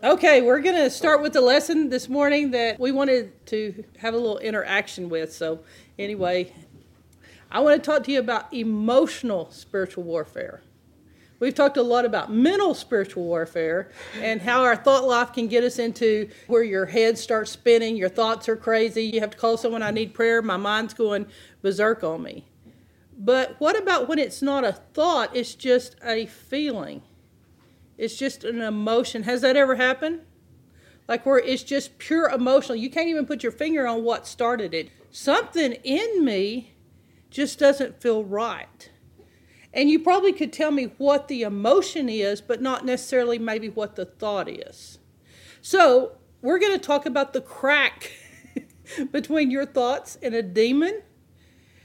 Okay, we're going to start with the lesson this morning that we wanted to have a little interaction with. So, anyway, I want to talk to you about emotional spiritual warfare. We've talked a lot about mental spiritual warfare and how our thought life can get us into where your head starts spinning, your thoughts are crazy, you have to call someone, I need prayer, my mind's going berserk on me. But what about when it's not a thought, it's just a feeling? It's just an emotion. Has that ever happened? Like where it's just pure emotional. You can't even put your finger on what started it. Something in me just doesn't feel right. And you probably could tell me what the emotion is, but not necessarily maybe what the thought is. So, we're going to talk about the crack between your thoughts and a demon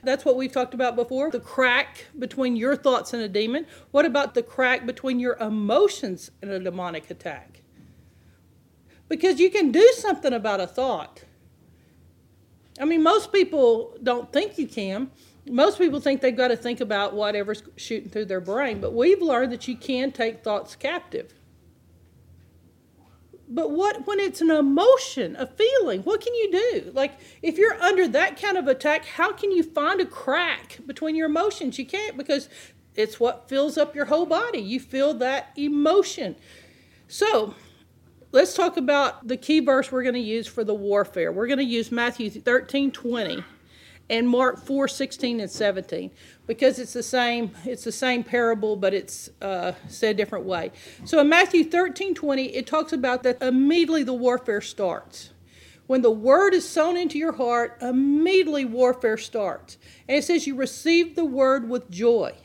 that's what we've talked about before the crack between your thoughts and a demon. What about the crack between your emotions and a demonic attack? Because you can do something about a thought. I mean, most people don't think you can. Most people think they've got to think about whatever's shooting through their brain, but we've learned that you can take thoughts captive. But what when it's an emotion, a feeling, what can you do? Like if you're under that kind of attack, how can you find a crack between your emotions? You can't because it's what fills up your whole body. You feel that emotion. So, let's talk about the key verse we're going to use for the warfare. We're going to use Matthew 13 20 and Mark 4 16 and 17 because it's the same it's the same parable but it's uh, said a different way. So in matthew 13 20 it talks about that immediately the warfare starts. When the word is sown into your heart immediately warfare starts. And it says you receive the word with joy.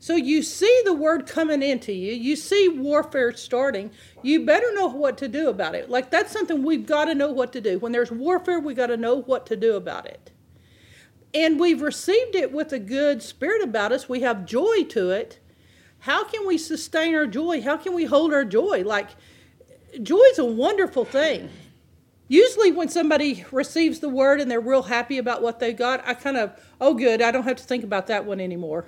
So you see the word coming into you you see warfare starting you better know what to do about it. Like that's something we've got to know what to do. When there's warfare we got to know what to do about it and we've received it with a good spirit about us. We have joy to it. How can we sustain our joy? How can we hold our joy? Like, joy is a wonderful thing. Usually, when somebody receives the word and they're real happy about what they got, I kind of, oh, good, I don't have to think about that one anymore.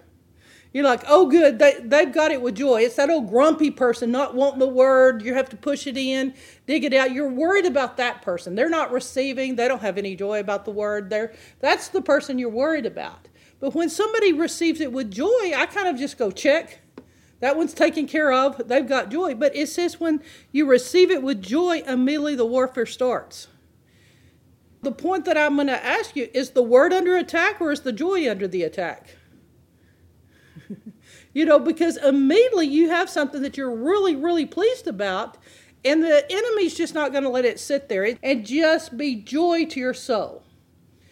You're like, oh, good, they, they've got it with joy. It's that old grumpy person not wanting the word. You have to push it in, dig it out. You're worried about that person. They're not receiving, they don't have any joy about the word. They're, that's the person you're worried about. But when somebody receives it with joy, I kind of just go, check. That one's taken care of. They've got joy. But it says when you receive it with joy, immediately the warfare starts. The point that I'm going to ask you is the word under attack or is the joy under the attack? You know, because immediately you have something that you're really, really pleased about, and the enemy's just not going to let it sit there and just be joy to your soul.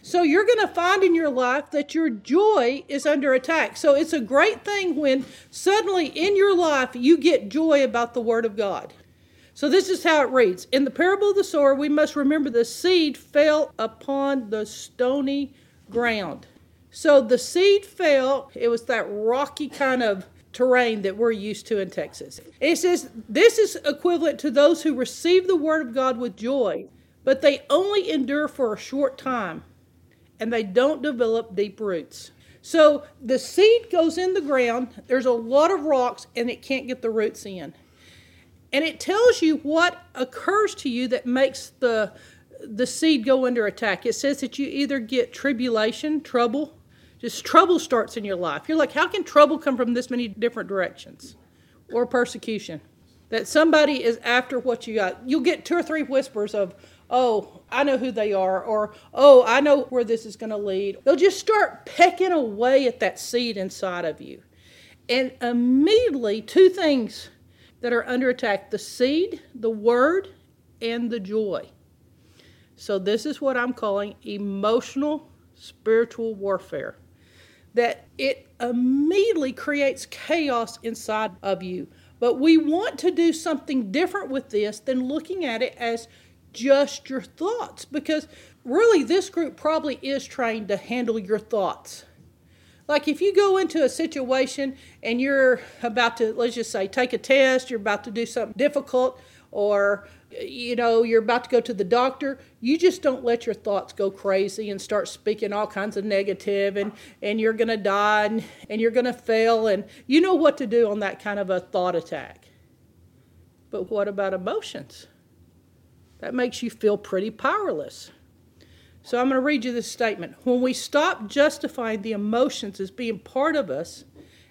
So you're going to find in your life that your joy is under attack. So it's a great thing when suddenly in your life you get joy about the Word of God. So this is how it reads In the parable of the sower, we must remember the seed fell upon the stony ground. So the seed fell, it was that rocky kind of terrain that we're used to in Texas. It says this is equivalent to those who receive the word of God with joy, but they only endure for a short time and they don't develop deep roots. So the seed goes in the ground, there's a lot of rocks, and it can't get the roots in. And it tells you what occurs to you that makes the the seed go under attack. It says that you either get tribulation, trouble, just trouble starts in your life. You're like, how can trouble come from this many different directions? Or persecution. That somebody is after what you got. You'll get two or three whispers of, oh, I know who they are, or oh, I know where this is going to lead. They'll just start pecking away at that seed inside of you. And immediately, two things that are under attack the seed, the word, and the joy. So, this is what I'm calling emotional spiritual warfare that it immediately creates chaos inside of you. But we want to do something different with this than looking at it as just your thoughts because really this group probably is trained to handle your thoughts. Like if you go into a situation and you're about to, let's just say, take a test, you're about to do something difficult, or you know you're about to go to the doctor you just don't let your thoughts go crazy and start speaking all kinds of negative and and you're going to die and, and you're going to fail and you know what to do on that kind of a thought attack But what about emotions? That makes you feel pretty powerless. So I'm going to read you this statement. When we stop justifying the emotions as being part of us,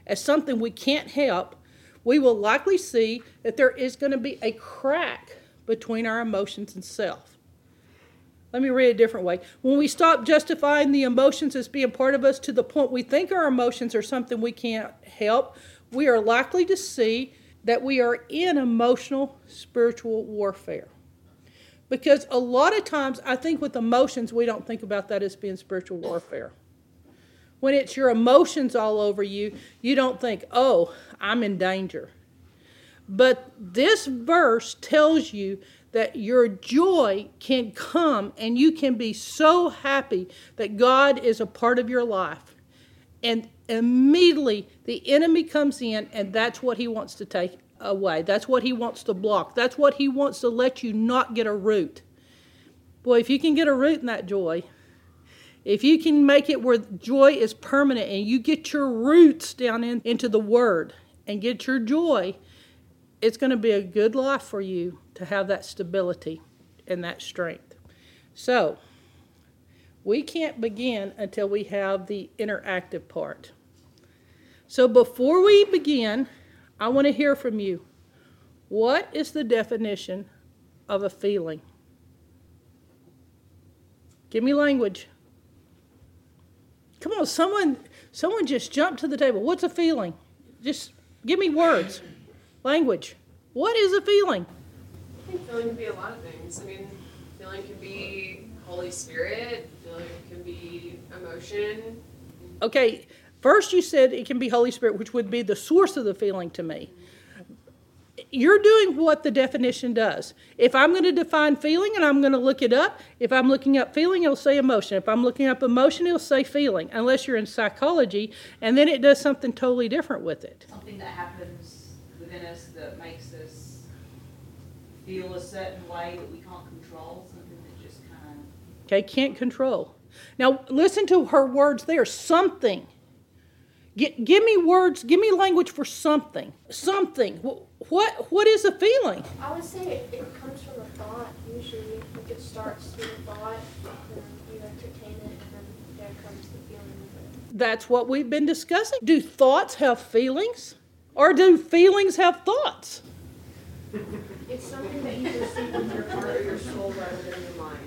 as something we can't help, we will likely see that there is going to be a crack between our emotions and self. Let me read it a different way. When we stop justifying the emotions as being part of us to the point we think our emotions are something we can't help, we are likely to see that we are in emotional spiritual warfare. Because a lot of times, I think with emotions, we don't think about that as being spiritual warfare. When it's your emotions all over you, you don't think, oh, I'm in danger. But this verse tells you that your joy can come and you can be so happy that God is a part of your life. And immediately the enemy comes in, and that's what he wants to take away. That's what he wants to block. That's what he wants to let you not get a root. Boy, if you can get a root in that joy, if you can make it where joy is permanent and you get your roots down in, into the Word and get your joy, it's going to be a good life for you to have that stability and that strength. So, we can't begin until we have the interactive part. So, before we begin, I want to hear from you. What is the definition of a feeling? Give me language. Come on, someone someone just jump to the table. What's a feeling? Just give me words. Language. What is a feeling? I think feeling can be a lot of things. I mean, feeling can be Holy Spirit, feeling can be emotion. Okay, first you said it can be Holy Spirit, which would be the source of the feeling to me you're doing what the definition does. If I'm going to define feeling and I'm going to look it up, if I'm looking up feeling, it'll say emotion. If I'm looking up emotion, it'll say feeling, unless you're in psychology, and then it does something totally different with it. Something that happens within us that makes us feel a certain way that we can't control, something that just kind of. Okay, can't control. Now, listen to her words there something. give me words, give me language for something. Something. What what is a feeling? I would say it, it comes from a thought usually. Like it starts with a thought, and you entertain it, and then there comes the feeling of it. That's what we've been discussing. Do thoughts have feelings, or do feelings have thoughts? It's something that you perceive with your heart or your soul rather than your mind.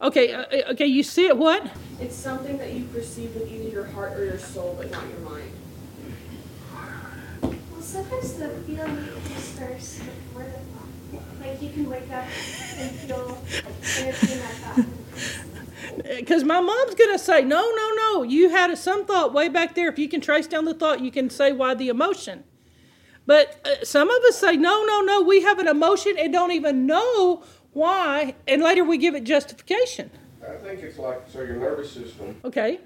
Okay, uh, uh, okay. You see it what? It's something that you perceive with either your heart or your soul, but not your mind sometimes the feeling starts before the thought. Like you can wake up and feel energy in. Because my mom's going to say, no, no, no, you had some thought way back there. If you can trace down the thought, you can say why the emotion. But uh, some of us say, no, no, no, we have an emotion and don't even know why, and later we give it justification. I think it's like, so your nervous system. Okay.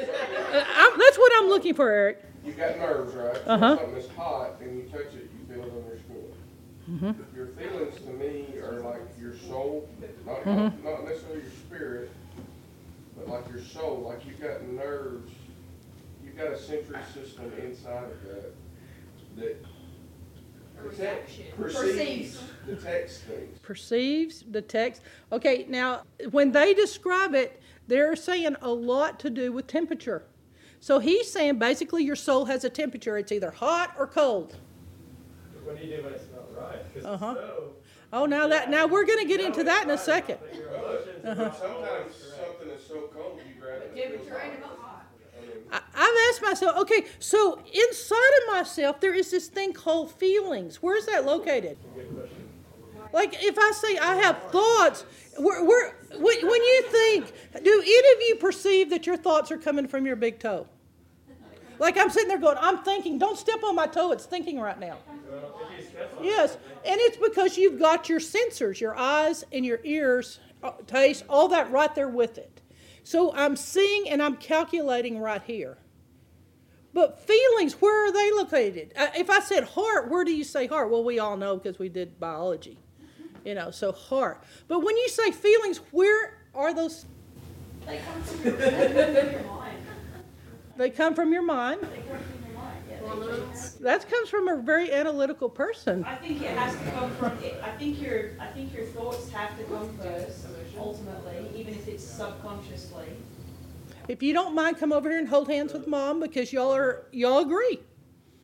Uh, that's what I'm looking for, Eric you've got nerves, right? So uh-huh. something that's hot and you touch it, you feel it on your skin. Mm-hmm. Your feelings to me are like your soul, not, mm-hmm. not necessarily your spirit, but like your soul. Like you've got nerves, you've got a sensory system inside of that that perceives, detects things. Perceives, detects. Okay, now when they describe it, they're saying a lot to do with temperature. So he's saying basically your soul has a temperature. It's either hot or cold. What do you do when it's not right? Uh-huh. Oh, now that now we're going to get into that in a second. Uh-huh. Sometimes something is so cold you grab it. Temperature ain't about hot. I've asked myself, okay, so inside of myself there is this thing called feelings. Where's that located? Like if I say I have thoughts, we're, when you think, do any of you perceive that your thoughts are coming from your big toe? Like I'm sitting there going, I'm thinking, don't step on my toe, it's thinking right now. Yes, and it's because you've got your sensors, your eyes and your ears, uh, taste, all that right there with it. So I'm seeing and I'm calculating right here. But feelings, where are they located? Uh, if I said heart, where do you say heart? Well, we all know because we did biology you know, so heart. But when you say feelings, where are those? They come from your mind. They come from your mind. They come from your mind, That comes from a very analytical person. I think it has to come from, I think your, I think your thoughts have to come first, ultimately, even if it's subconsciously. If you don't mind, come over here and hold hands with mom because y'all are y'all agree.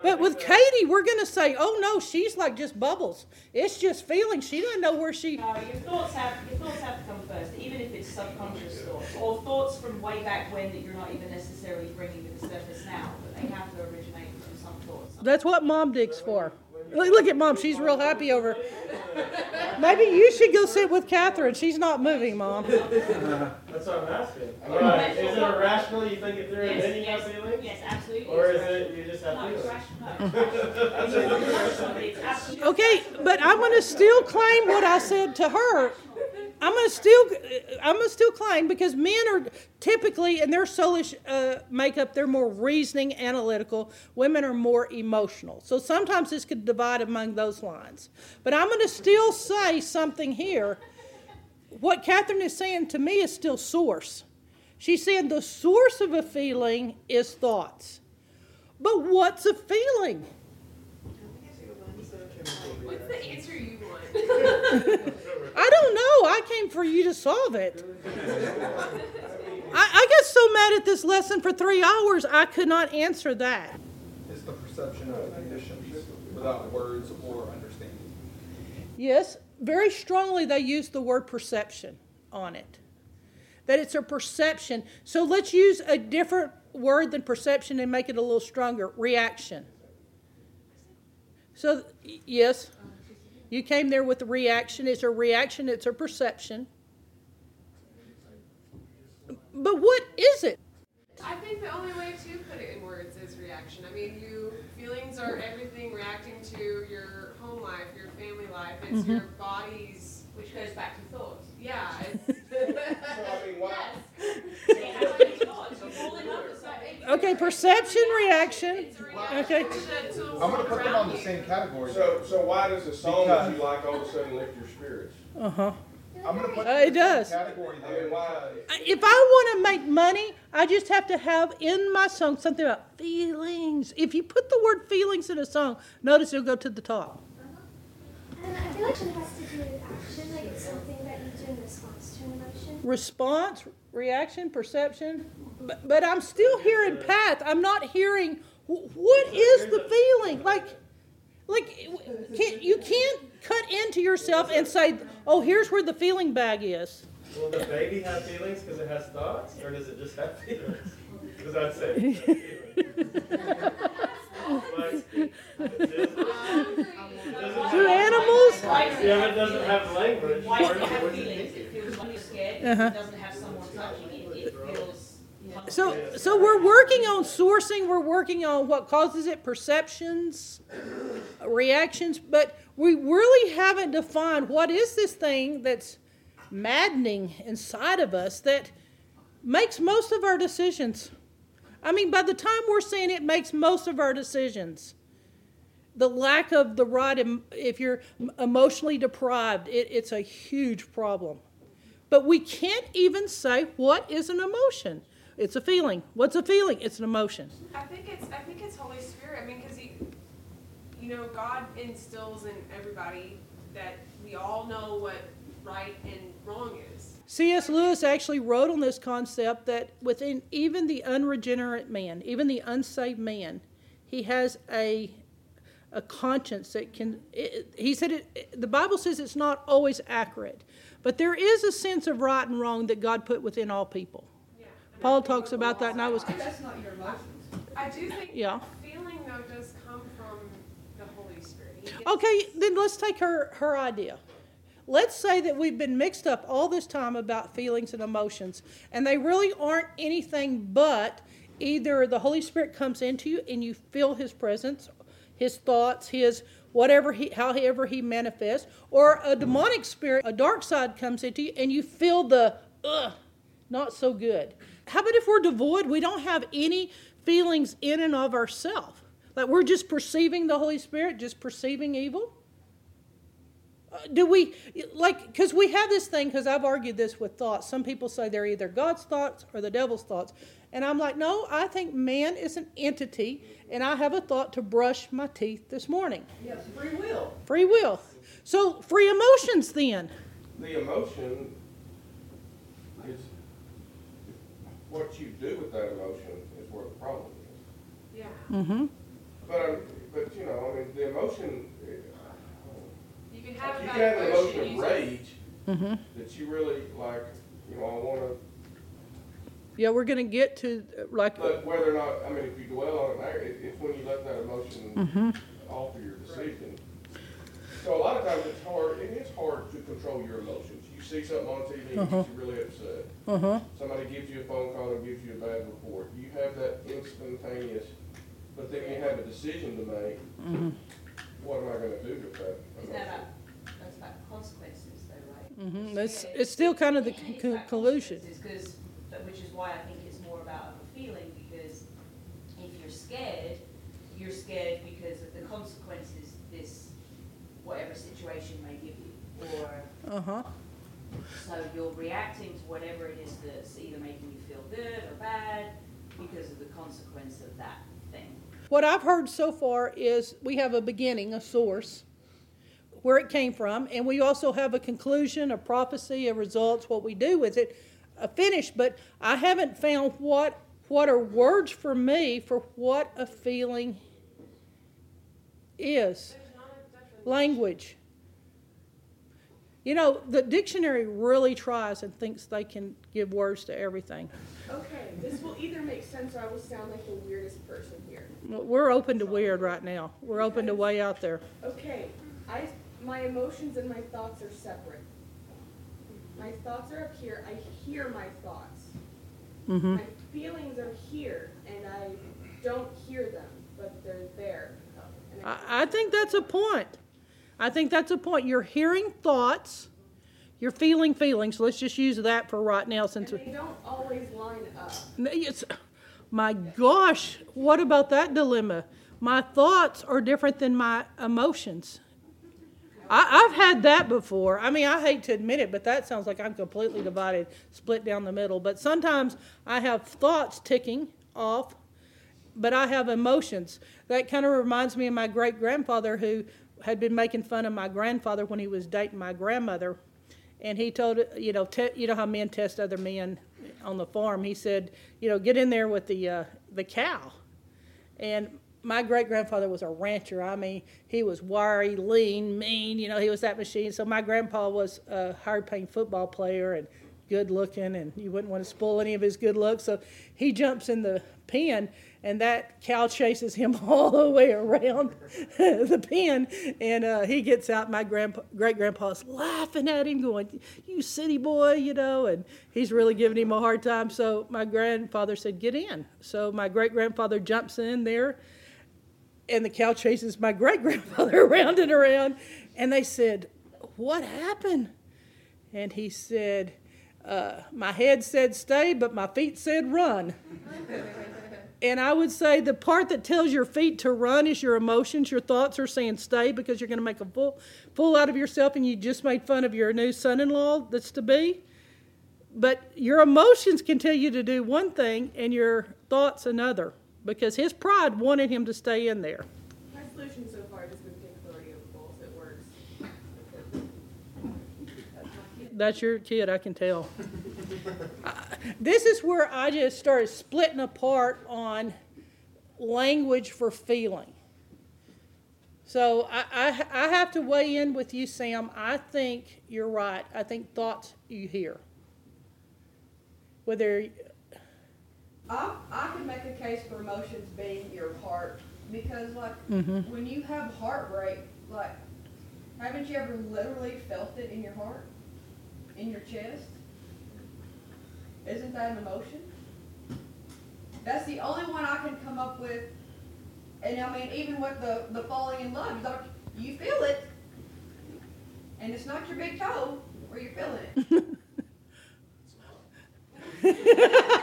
But with Katie, we're gonna say, oh no, she's like just bubbles. It's just feelings. She doesn't know where she. No, your thoughts have, your thoughts have to come first, even if it's subconscious thoughts, or thoughts from way back when that you're not even necessarily bringing to the surface now, but they have to originate from some thoughts. That's what mom digs for. Look, look at mom. She's real happy over. Maybe you should go sit with Catherine. She's not moving, mom. That's what I'm asking. Right. Is it irrational you think if there Yes, is any yes, feeling? Yes, absolutely. Or is it you just have No, it's feelings? rational, no. It's emotional, it's absolutely- Okay, but I'm gonna still claim what I said to her. I'm gonna still, I'm gonna still claim because men are typically in their soulish uh, makeup, they're more reasoning, analytical. Women are more emotional. So sometimes this could divide among those lines. But I'm gonna still say something here. What Catherine is saying to me is still source. She's saying the source of a feeling is thoughts. But what's a feeling? What's the answer you want? I don't know. I came for you to solve it. I, I got so mad at this lesson for three hours, I could not answer that. It's the perception of conditions without words or understanding. Yes, very strongly they use the word perception on it. That it's a perception. So let's use a different word than perception and make it a little stronger reaction. So, yes, you came there with a reaction. It's a reaction, it's a perception. But what is it? I think the only way to put it in words is reaction. I mean, you feelings are everything reacting to your home life, your family life. It's Mm-hmm. your body's. Which goes back to thoughts. Yeah. It's, So, I mean, why, They have any thoughts, so Okay, perception, reaction. it's a reaction Okay. to, to I'm gonna put them on the same category. so, so why does a song that you like all of a sudden lift your spirits? Uh huh. I'm gonna put Uh, it in the same does. category I there why? If I want to make money, I just have to have in my song something about feelings. If you put the word feelings in a song, notice it'll go to the top. And I feel like it has to do with action, like it's something that you do in response to an emotion. Response, reaction, perception. But, but I'm still hearing path. I'm not hearing what is the feeling. Like, like can, you can't cut into yourself and say, "Oh, here's where the feeling bag is." Will the baby have feelings because it has thoughts, or does it just have feelings? Because I'd say. it has feelings. Like, does- does Do animals? Yeah, it doesn't have language. Why does it have feelings? It feels like you're scared. It doesn't have someone touching it. It feels. So, so we're working on sourcing. We're working on what causes it, perceptions, reactions, but we really haven't defined what is this thing that's maddening inside of us that makes most of our decisions. I mean, by the time we're saying it makes most of our decisions, the lack of the right, if you're emotionally deprived, it, it's a huge problem. But we can't even say what is an emotion. It's a feeling. What's a feeling? It's an emotion. I think it's I think it's Holy Spirit. I mean, because you, you know, God instills in everybody that we all know what right and wrong is. C.S. Lewis actually wrote on this concept that within even the unregenerate man, even the unsaved man, he has a a conscience that can. It, he said it. The Bible says it's not always accurate, but there is a sense of right and wrong that God put within all people. Paul talks about that, and I was. That's not your emotions. I do think Yeah. feeling though does come from the Holy Spirit. Okay, then let's take her her idea. Let's say that we've been mixed up all this time about feelings and emotions, and they really aren't anything but either the Holy Spirit comes into you and you feel His presence, His thoughts, His whatever He, however He manifests, or a demonic spirit, a dark side comes into you and you feel the ugh, not so good. How about if we're devoid? We don't have any feelings in and of ourselves. Like we're just perceiving the Holy Spirit, just perceiving evil. Uh, do we like because we have this thing because i've argued this with thoughts some people say they're either god's thoughts or the devil's thoughts and i'm like no i think man is an entity and i have a thought to brush my teeth this morning Yes, free will. free will so free emotions then The emotion is, what you do with that emotion is where the problem is. Yeah. mm-hmm But, um, but, you know, I mean, the emotion, uh, You can have you can have the emotion. emotion of rage mm-hmm that you really like, you know, I wanna, yeah we're gonna get to uh, like but whether or not, I mean, if you dwell on it, there, it, it's when you let that emotion mm-hmm alter your decision. So a lot of times it's hard, it is hard to control your emotions. You see something on TV, it Uh-huh. gets you really upset. uh-huh Somebody gives you a phone call and gives you a bad report. You have that instantaneous, but then you have a decision to make. mm-hmm What am I gonna do with that? Isn't that about, that's about consequences though, right? mm-hmm it's, it's still kind of the It's con- about collusion consequences, 'cause- but which is why I think it's more about a feeling, because if you're scared, you're scared because of the consequences this, whatever situation may give you. Or, uh-huh so you're reacting to whatever it is that's either making you feel good or bad because of the consequence of that thing. What I've heard so far is we have a beginning, a source, where it came from, and we also have a conclusion, a prophecy, a results, what we do with it, a finish. But I haven't found what what are words for me for what a feeling is. There's not a definition. Language. You know, the dictionary really tries and thinks they can give words to everything. Okay, this will either make sense or I will sound like the weirdest person here. We're open to weird right now. We're open to way out there. Okay, I, my emotions and my thoughts are separate. My thoughts are up here, I hear my thoughts. Mm-hmm. My feelings are here and I don't hear them, but they're there. I, I think that's a point. I think that's a point. You're hearing thoughts, you're feeling feelings. Let's just use that for right now And since they don't always line up. it's, my gosh, what about that dilemma? My thoughts are different than my emotions. I, I've had that before. I mean, I hate to admit it, but that sounds like I'm completely divided, split down the middle. But sometimes I have thoughts ticking off, but I have emotions. That kind of reminds me of my great grandfather who had been making fun of my grandfather when he was dating my grandmother. And he told, you know, te- you know how men test other men on the farm. He said, you know, get in there with the uh, the cow. And my great grandfather was a rancher. I mean, he was wiry, lean, mean. You know, he was that machine. So my grandpa was a hard paying football player and good looking, and you wouldn't want to spoil any of his good looks. So he jumps in the pen, and that cow chases him all the way around the pen, and uh, he gets out. My grandpa, great grandpa's laughing at him, going, "You city boy," you know, and he's really giving him a hard time. So my grandfather said, "Get in." So my great grandfather jumps in there and the cow chases my great grandfather around and around. And they said, What happened? And he said, uh, My head said stay, but my feet said run. And I would say the part that tells your feet to run is your emotions. Your thoughts are saying stay because you're going to make a fool, fool out of yourself and you just made fun of your new son in law that's to be. But your emotions can tell you to do one thing and your thoughts another because his pride wanted him to stay in there. My solution so far has been take authority over bulls. It works. That's your kid, I can tell. This is where I just started splitting apart on language for feeling. So I, I, I have to weigh in with you, Sam. I think you're right. I think thoughts you hear. Whether I, I can make a case for emotions being your heart because like Mhm. when you have heartbreak, like haven't you ever literally felt it in your heart, in your chest? Isn't that an emotion? That's the only one I can come up with. And I mean, even with the the falling in love, you like you feel it, and it's not your big toe where you're feeling it.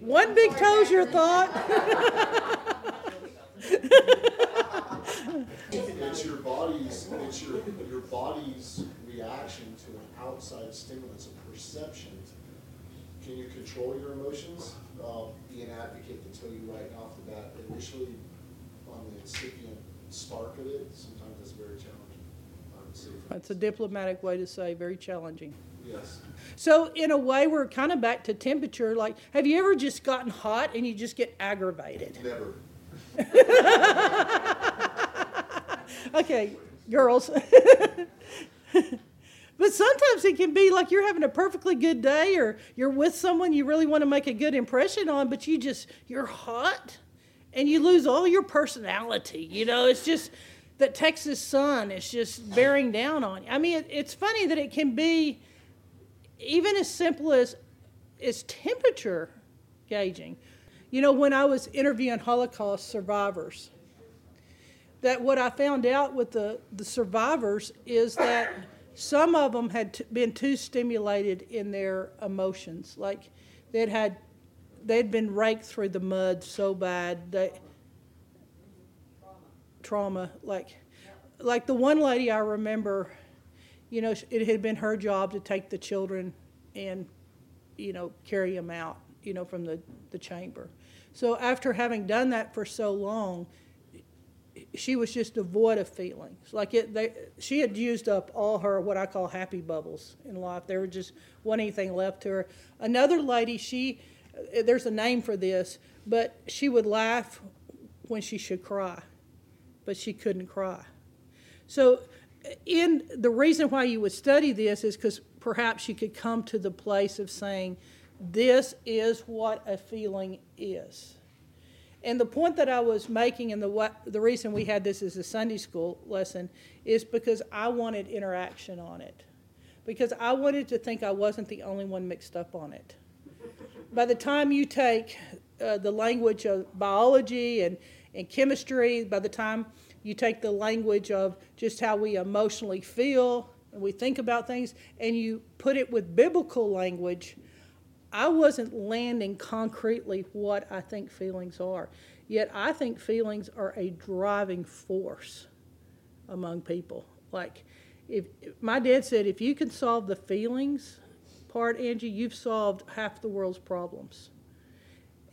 one big toe's your thought. It's your body's, it's your, your body's reaction to an outside stimulus, a perception. Can you control your emotions? Uh, be an advocate to tell you right off the bat, initially, on the incipient spark of it, sometimes it's very challenging. I would say. for That's a diplomatic way to say very challenging. Yes. So in a way, we're kind of back to temperature. Like, have you ever just gotten hot and you just get aggravated? Never. Okay, girls. but sometimes it can be like you're having a perfectly good day or you're with someone you really want to make a good impression on, but you just, you're hot and you lose all your personality. You know, it's just that Texas sun is just bearing down on you. I mean, it, it's funny that it can be even as simple as, as temperature gauging. You know, when I was interviewing Holocaust survivors, that what I found out with the, the survivors is that some of them had t- been too stimulated in their emotions. Like they'd had, they'd been raked through the mud so bad that trauma. Like, like the one lady I remember, you know, it had been her job to take the children and, you know, carry them out, you know, from the, the chamber. So after having done that for so long, she was just devoid of feelings. Like it, they, she had used up all her what I call happy bubbles in life. There was just wasn't anything left to her. Another lady, she, there's a name for this, but she would laugh when she should cry, but she couldn't cry. So, in the reason why you would study this is because perhaps you could come to the place of saying, "This is what a feeling is." And the point that I was making, and the what, the reason we had this as a Sunday school lesson, is because I wanted interaction on it, because I wanted to think I wasn't the only one mixed up on it. By the time you take uh, the language of biology and, and chemistry, by the time you take the language of just how we emotionally feel and we think about things, and you put it with biblical language, I wasn't landing concretely what I think feelings are. Yet I think feelings are a driving force among people. Like, if, my dad said, if you can solve the feelings part, Angie, you've solved half the world's problems.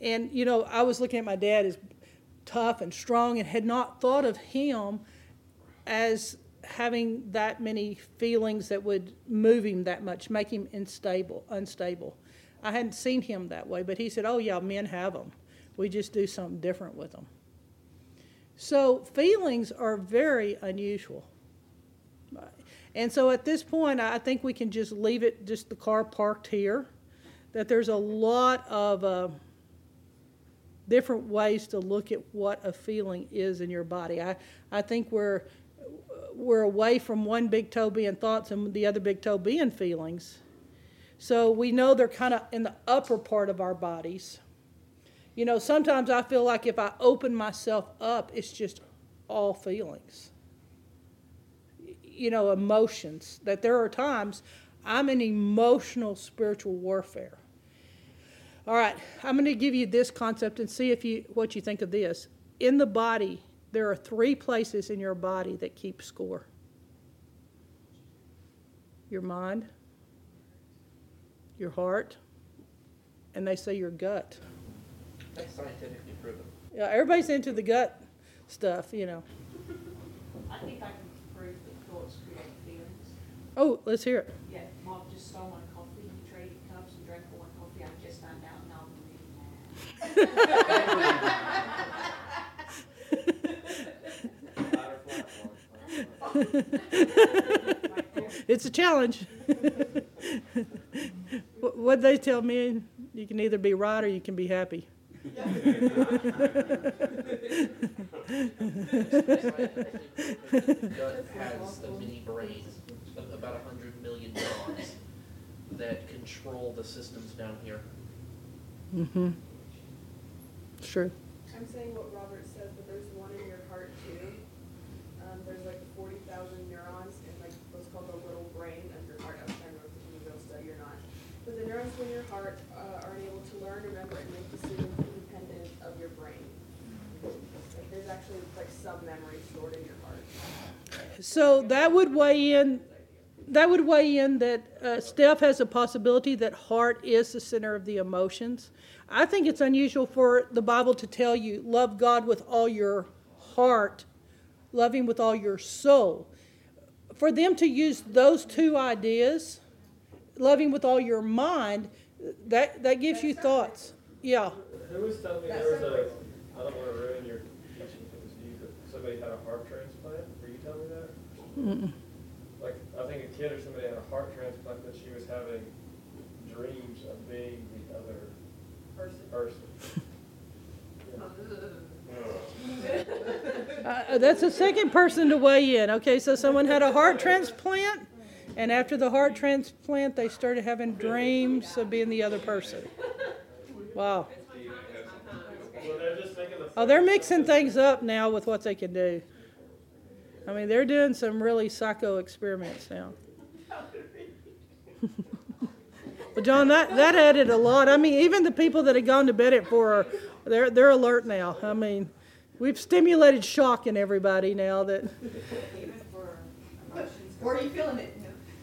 And you know, I was looking at my dad as tough and strong, and had not thought of him as having that many feelings that would move him that much, make him unstable, unstable. I hadn't seen him that way, but he said, Oh, yeah, men have them. We just do something different with them. So, feelings are very unusual. And so at this point, I think we can just leave it, just the car parked here, that there's a lot of uh, different ways to look at what a feeling is in your body. I, I think we're, we're away from one big toe being thoughts and the other big toe being feelings. So we know they're kind of in the upper part of our bodies. You know, sometimes I feel like if I open myself up, it's just all feelings. You know, emotions. That there are times I'm in emotional spiritual warfare. All right, I'm going to give you this concept and see if you what you think of this. In the body, there are three places in your body that keep score. Your mind, your heart, and they say your gut. That's scientifically proven. Yeah, everybody's into the gut stuff, you know. I think I can prove that thoughts create feelings. Oh, let's hear it. Yeah, Mark just stole my coffee, he traded cups and drank all my coffee, I just found out now I'm really mad. It's a challenge. What they tell me? You can either be right or you can be happy. gut has a mini brain of about hundred million neurons that control the systems down here. Mm-hmm. It's true. I'm saying what Robert says, but there's one in your heart too. Um, there's like forty thousand neurons in like what's called the little brain of your heart. I was trying to know if you go study or not. But the neurons in your heart uh, are able to learn, remember, and make decisions independent of your brain. Like there's actually like some memory stored in your heart. So that would weigh in. That would weigh in that uh, Steph has a possibility that heart is the center of the emotions. I think it's unusual for the Bible to tell you love God with all your heart, love Him with all your soul. For them to use those two ideas, loving with all your mind, that that gives you thoughts. Yeah. Who was telling me That's there was a, separate. I don't wanna ruin your teaching if it was you, but somebody had a heart transplant, were you telling me that? Mm-mm. Like, I think a kid or somebody had a heart transplant, that she was having dreams of being the other Person. person. Oh. Uh, that's the second person to weigh in. Okay, so someone had a heart transplant, and after the heart transplant, they started having dreams of being the other person. Wow. Oh, they're mixing things up now with what they can do. I mean, they're doing some really psycho experiments now. Well, John, that, that added a lot. I mean, even the people that had gone to bed at four, they're, they're alert now. I mean, we've stimulated shock in everybody now that. Even for emotions. Where are you feeling it?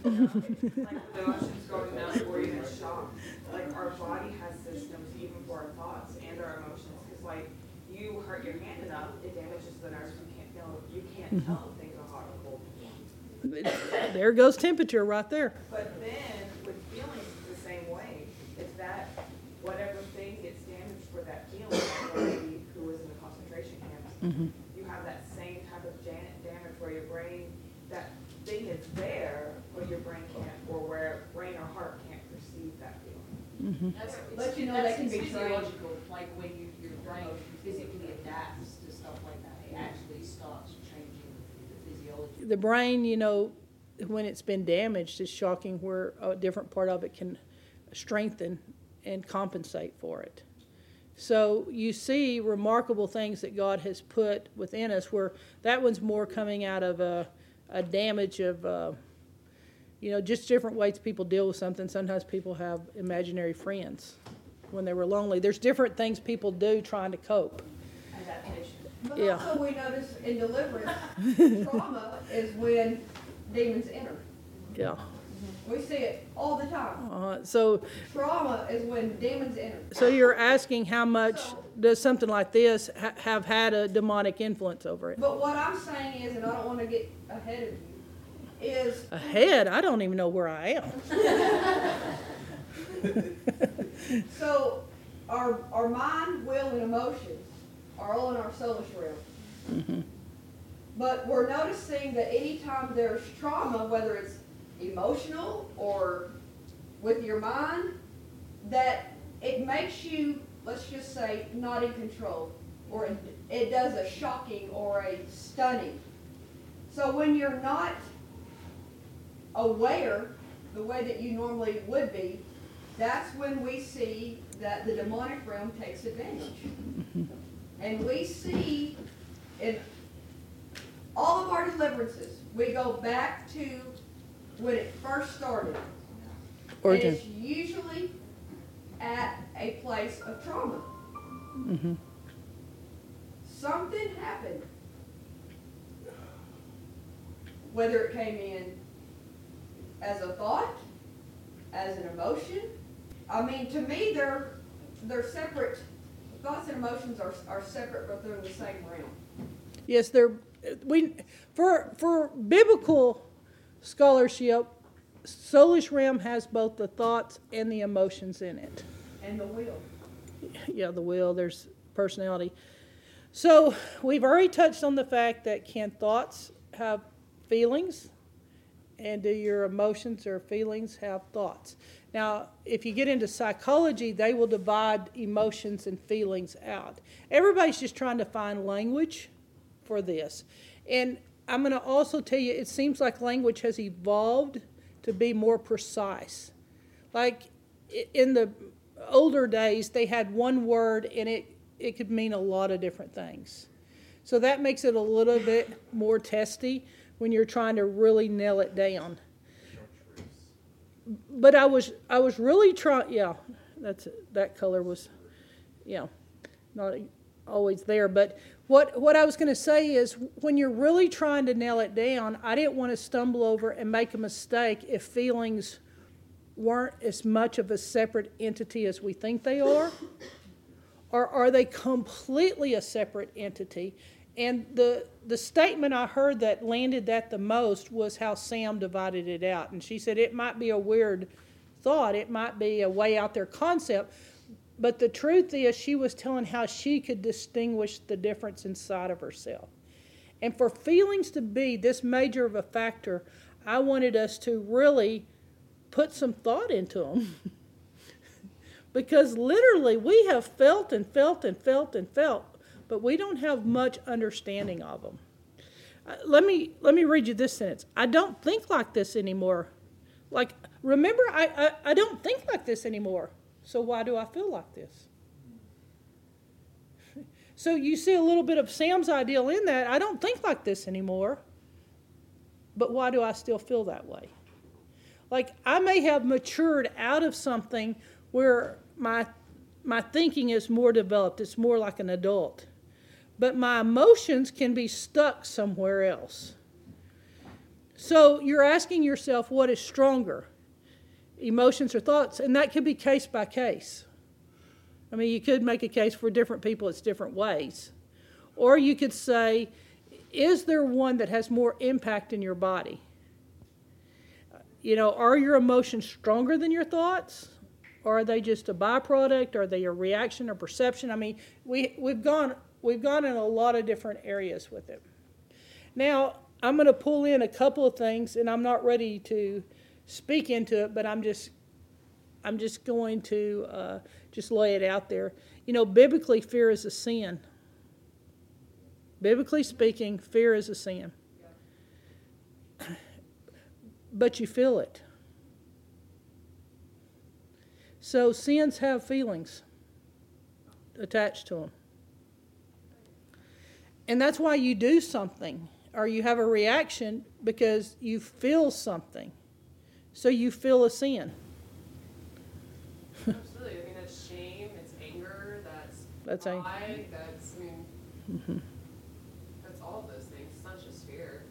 Like the emotions going down or even shock. Like our body has systems even for our thoughts and our emotions. Cause like you hurt your hand enough, it damages the nerves. You can't feel, you can't mm-hmm. tell if things are hot or cold. There goes temperature right there. But then with feelings it's the same way. Is that whatever thing gets damaged for that feeling, like the lady who was in the concentration camps, Mm-hmm. you have that same type of jan- damage where your brain, that thing is there, but your brain can't, or where brain or heart can't perceive that feeling. That's, Let it's, you know that's they can be trained. physiological, like when you, your brain physically adapts to stuff like that, it actually starts changing the physiology. The brain, you know, when it's been damaged, is shocking where a different part of it can strengthen and compensate for it. So you see remarkable things that God has put within us, where that one's more coming out of a, a damage of, uh, you know, just different ways people deal with something. Sometimes people have imaginary friends when they were lonely. There's different things people do trying to cope. Adaptation. But Yeah. also we notice in deliverance, trauma is when demons enter. Yeah. We see it all the time. Uh, so Trauma is when demons enter. So you're asking how much does something like this ha- have had a demonic influence over it? But what I'm saying is, and I don't want to get ahead of you, is Ahead, I don't even know where I am. so our our mind, will, and emotions are all in our soulish realm. Mm-hmm. But we're noticing that anytime there's trauma, whether it's emotional or with your mind, that it makes you, let's just say, not in control, or it, does a shocking or a stunning. So when you're not aware the way that you normally would be, that's when we see that the demonic realm takes advantage. And we see in all of our deliverances, we go back to when it first started. Origin. And it's usually at a place of trauma. Mm-hmm. Something happened. Whether it came in as a thought, as an emotion. I mean, to me, they're, they're separate. Thoughts and emotions are, are separate, but they're in the same realm. Yes, they're we for for biblical scholarship. Soulish realm has both the thoughts and the emotions in it. And the will. Yeah, the will. There's personality. So we've already touched on the fact that can thoughts have feelings, and do your emotions or feelings have thoughts? Now, if you get into psychology, they will divide emotions and feelings out. Everybody's just trying to find language for this. And I'm going to also tell you, it seems like language has evolved to be more precise. Like in the older days, they had one word and it, it could mean a lot of different things. So that makes it a little bit more testy when you're trying to really nail it down. But I was I was really trying. Yeah, that's that color was, yeah, not always there. But what, what I was going to say is when you're really trying to nail it down, I didn't want to stumble over and make a mistake if feelings weren't as much of a separate entity as we think they are. Or are they completely a separate entity? And the, the statement I heard that landed that the most was how Sam divided it out. And she said it might be a weird thought, it might be a way out there concept, but the truth is, she was telling how she could distinguish the difference inside of herself. And for feelings to be this major of a factor, I wanted us to really put some thought into them. because literally, we have felt and felt and felt and felt, but we don't have much understanding of them. Uh, let me let me read you this sentence. I don't think like this anymore. Like remember, I, I, I don't think like this anymore. So why do I feel like this? So you see a little bit of Sam's ideal in that. I don't think like this anymore. But why do I still feel that way? Like I may have matured out of something where my my thinking is more developed. It's more like an adult. But my emotions can be stuck somewhere else. So you're asking yourself what is stronger? Emotions or thoughts, and that could be case by case. I mean, you could make a case for different people, it's different ways. Or you could say, is there one that has more impact in your body? You know, are your emotions stronger than your thoughts? Or are they just a byproduct? Are they a reaction or perception? I mean, we, we've, gone, we've gone in a lot of different areas with it. Now, I'm going to pull in a couple of things, and I'm not ready to speak into it, but I'm just I'm just going to uh, just lay it out there. You know, biblically, fear is a sin. Biblically speaking, fear is a sin. But you feel it. So sins have feelings attached to them. And that's why you do something or you have a reaction because you feel something. So you feel a sin. Absolutely. I mean, that's shame, it's anger, that's, that's pride, that's, I mean, mm-hmm. that's all of those things. It's not just fear.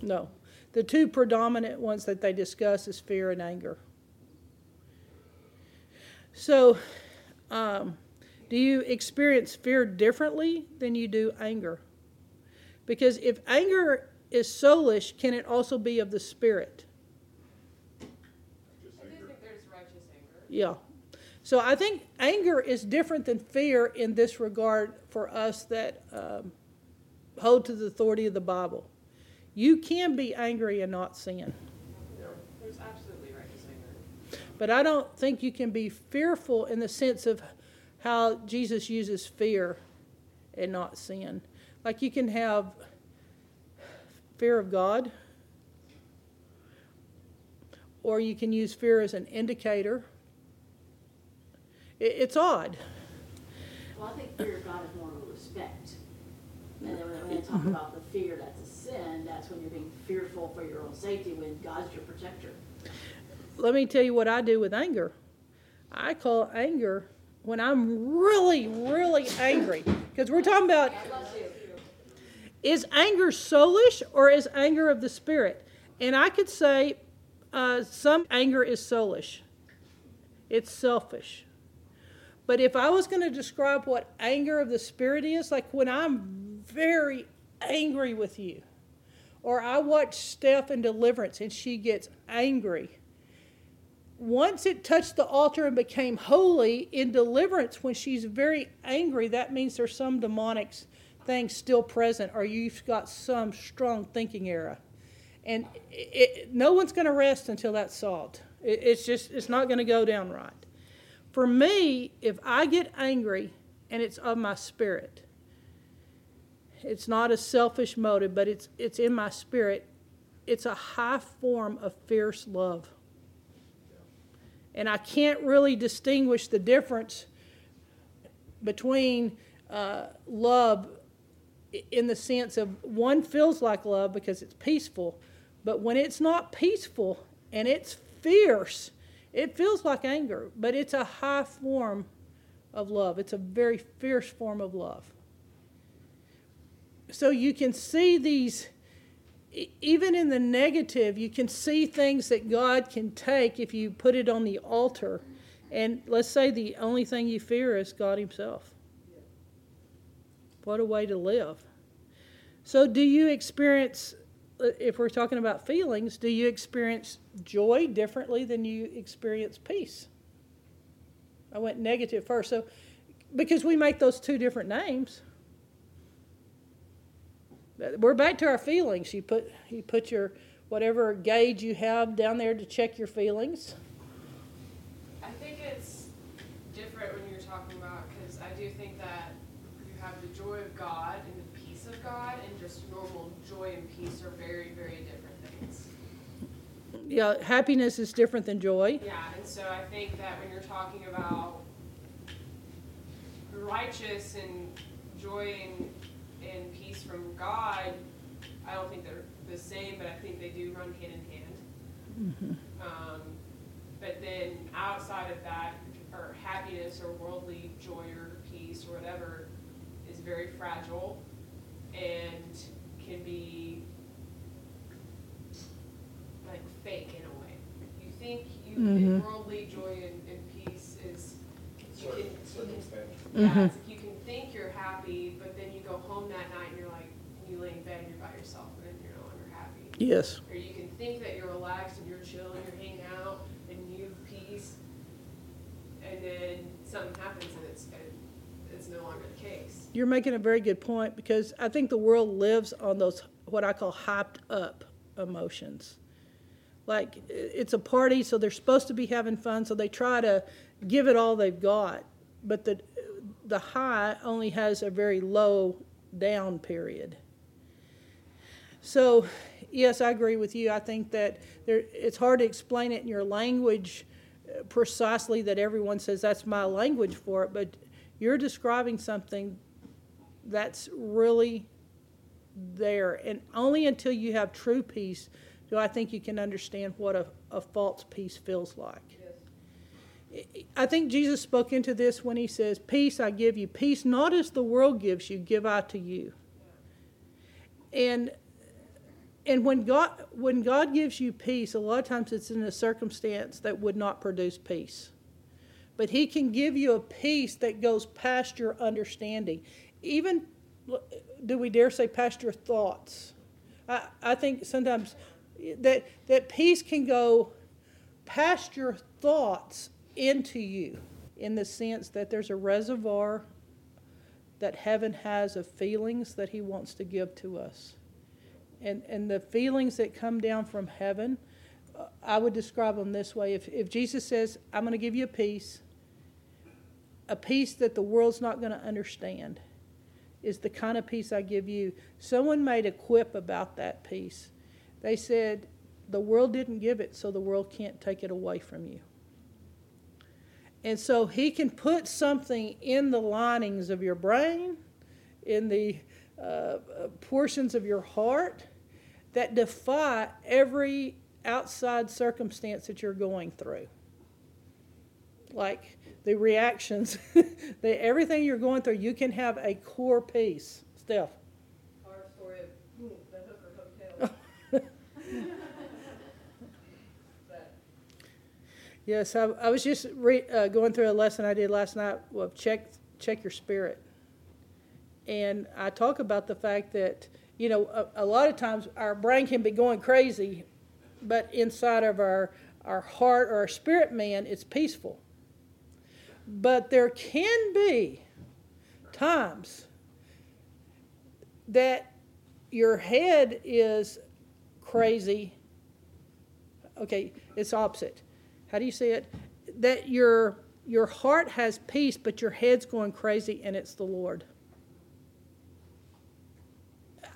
No. The two predominant ones that they discuss is fear and anger. So, um, do you experience fear differently than you do anger? Because if anger is soulish, can it also be of the spirit? Yeah. So I think anger is different than fear in this regard for us that um, hold to the authority of the Bible. You can be angry and not sin. There's absolutely righteous anger. But I don't think you can be fearful in the sense of how Jesus uses fear and not sin. Like you can have fear of God, or you can use fear as an indicator it's odd. Well, I think fear of God is more of a respect. And then when they talk mm-hmm. about the fear that's a sin, that's when you're being fearful for your own safety when God's your protector. Let me tell you what I do with anger. I call anger when I'm really, really angry. Because we're talking about is anger soulish or is anger of the spirit? And I could say uh, some anger is soulish, it's selfish. But if I was going to describe what anger of the Spirit is, like when I'm very angry with you, or I watch Steph in Deliverance and she gets angry. Once it touched the altar and became holy in deliverance, when she's very angry, that means there's some demonic thing still present, or you've got some strong thinking error. And it, it, no one's going to rest until that's solved. It, it's just, it's not going to go down right. For me, if I get angry and it's of my spirit, it's not a selfish motive, but it's, it's in my spirit, it's a high form of fierce love. And I can't really distinguish the difference between uh, love in the sense of one feels like love because it's peaceful, but when it's not peaceful and it's fierce, it feels like anger, but it's a high form of love. It's a very fierce form of love. so you can see these even in the negative you can see things that god can take if you put it on the altar and let's say the only thing you fear is god himself what a way to live so do you experience uh, if we're talking about feelings do you experience joy differently than you experience peace i went negative first so because we make those two different names we're back to our feelings. You put you put your whatever gauge you have down there to check your feelings. I think it's different when you're talking about because I do think that you have the joy of God and the peace of God, and just normal joy and peace are very, very different things. Yeah, happiness is different than joy. Yeah, and so I think that when you're talking about righteous and joy and, and peace from God, I don't think they're the same, but I think they do run hand in hand. Mm-hmm. Um, but then outside of that, or happiness or worldly joy or peace or whatever is very fragile and can be fake in a way. You think you Mhm. worldly joy and, and peace is you can, Circumstantial. yeah, Mhm. it's like you can think you're happy, but then you go home that night and you're like you lay in bed and you're by yourself and then you're no longer happy. Yes. Or you can think that you're relaxed and you're chill and you're hanging out and you have peace, and then something happens and it's and it's no longer the case. You're making a very good point because I think the world lives on those what I call hyped up emotions. Like it's a party, so they're supposed to be having fun, so they try to give it all they've got. But the the high only has a very low down period. So, yes, I agree with you. I think that there, it's hard to explain it in your language uh, precisely that everyone says that's my language for it, but you're describing something that's really there. And only until you have true peace do I think you can understand what a, a false peace feels like. I think Jesus spoke into this when he says, Peace I give you. Peace not as the world gives you, give I to you. And and when God when God gives you peace, a lot of times it's in a circumstance that would not produce peace. But he can give you a peace that goes past your understanding. Even do we dare say past your thoughts? I, I think sometimes that that peace can go past your thoughts into you in the sense that there's a reservoir that heaven has of feelings that he wants to give to us. And, and the feelings that come down from heaven, uh, I would describe them this way. If, if Jesus says, I'm going to give you a peace, a peace that the world's not going to understand, is the kind of peace I give you. Someone made a quip about that peace. They said, The world didn't give it, so the world can't take it away from you. And so he can put something in the linings of your brain, in the uh, uh, portions of your heart that defy every outside circumstance that you're going through. Like the reactions, the, everything you're going through, you can have a core peace. Steph. Our story of hmm, the Hooker Hotel. That- Yes, I, I was just re, uh, going through a lesson I did last night of check check your spirit, and I talk about the fact that you know a, a lot of times our brain can be going crazy, but inside of our our heart or our spirit man, it's peaceful. But there can be times that your head is crazy. Okay, it's opposite how do you say it? That your your heart has peace, but your head's going crazy, and it's the Lord.